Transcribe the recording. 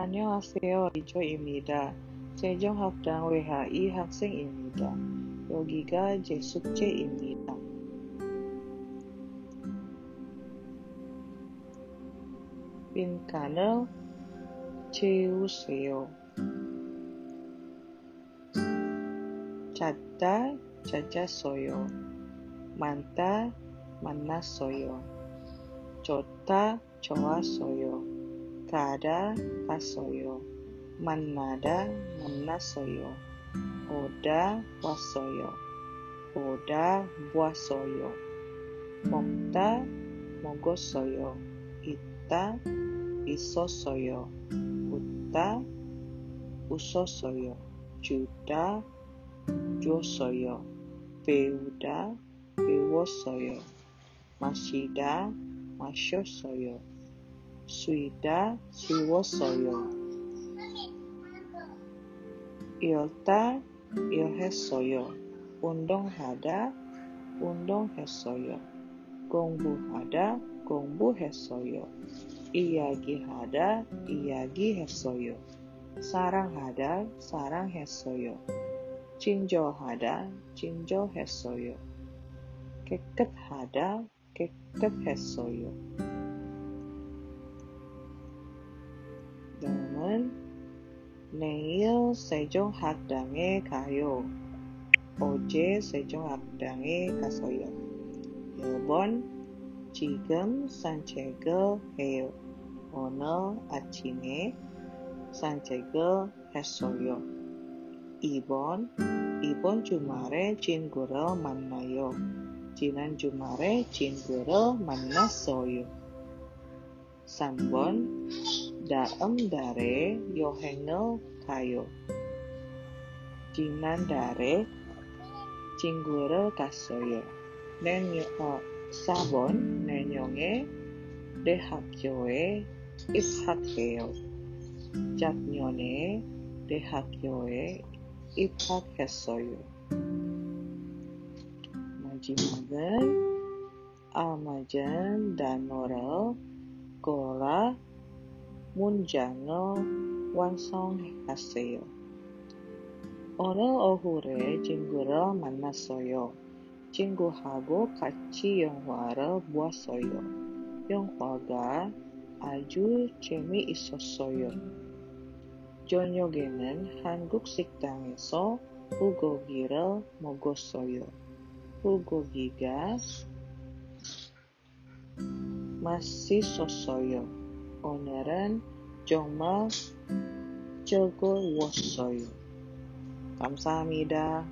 안녕하세요. 이조입니다. 세종학당 외하이 학생입니다. 여기가 제 숙제입니다. 빈칸을 채우세요. 찾다, 찾았어요. 많다, 만났어요. 좋다, 좋았어요. Tada kasoyo, manada manasoyo oda wasoyo, oda buasoyo, mokta mogosoyo, ita isosoyo, uta usosoyo, juda josoyo, peuda pewosoyo, masida masyosoyo. Suida Siwosoyo Ilta Ilhesoyo Undong Hada Undong Hesoyo Gongbu Hada Gongbu Hesoyo Iyagi Hada Iyagi Hesoyo Sarang Hada Sarang Hesoyo Cinjo Hada Cinjo Hesoyo Keket Hada Keket Hesoyo Ramen, Neil Sejong Hakdange Kayo, OJ Sejong Hakdange Kasoyo, Ilbon Jigem Sanchege Heyo, Onel Achine Sanchege Hesoyo, Ibon Ibon Jumare Jingurel Manmayo, Jinan Jumare Jingurel Manmasoyo, Sambon daem dare yo hengel kayo. Jinan dare cinggurel kasoyo. Nen yo oh, sabon nen yonge dehakyoe iphatkeo. Jatnyone dehakyoe iphatkesoyo. Majimagen, Almajen, dan Norel own genre, one song has. Orel ohure jinggura mana soyo. Jinggu hago kachi buasoyo. Yong waga, aju chemi isosoyo. Jonyogenen hanguk siktangeso ugo girel mogosoyo. Ugo gigas masih sosoyo. Oneren 았어요. 영화가 아주 재미있었어요. 저녁에는 한국 식당에서 불고기를 먹었어요. 불고기가 맛있었어요. 오늘은 정말 즐거웠어요. 감사합니다.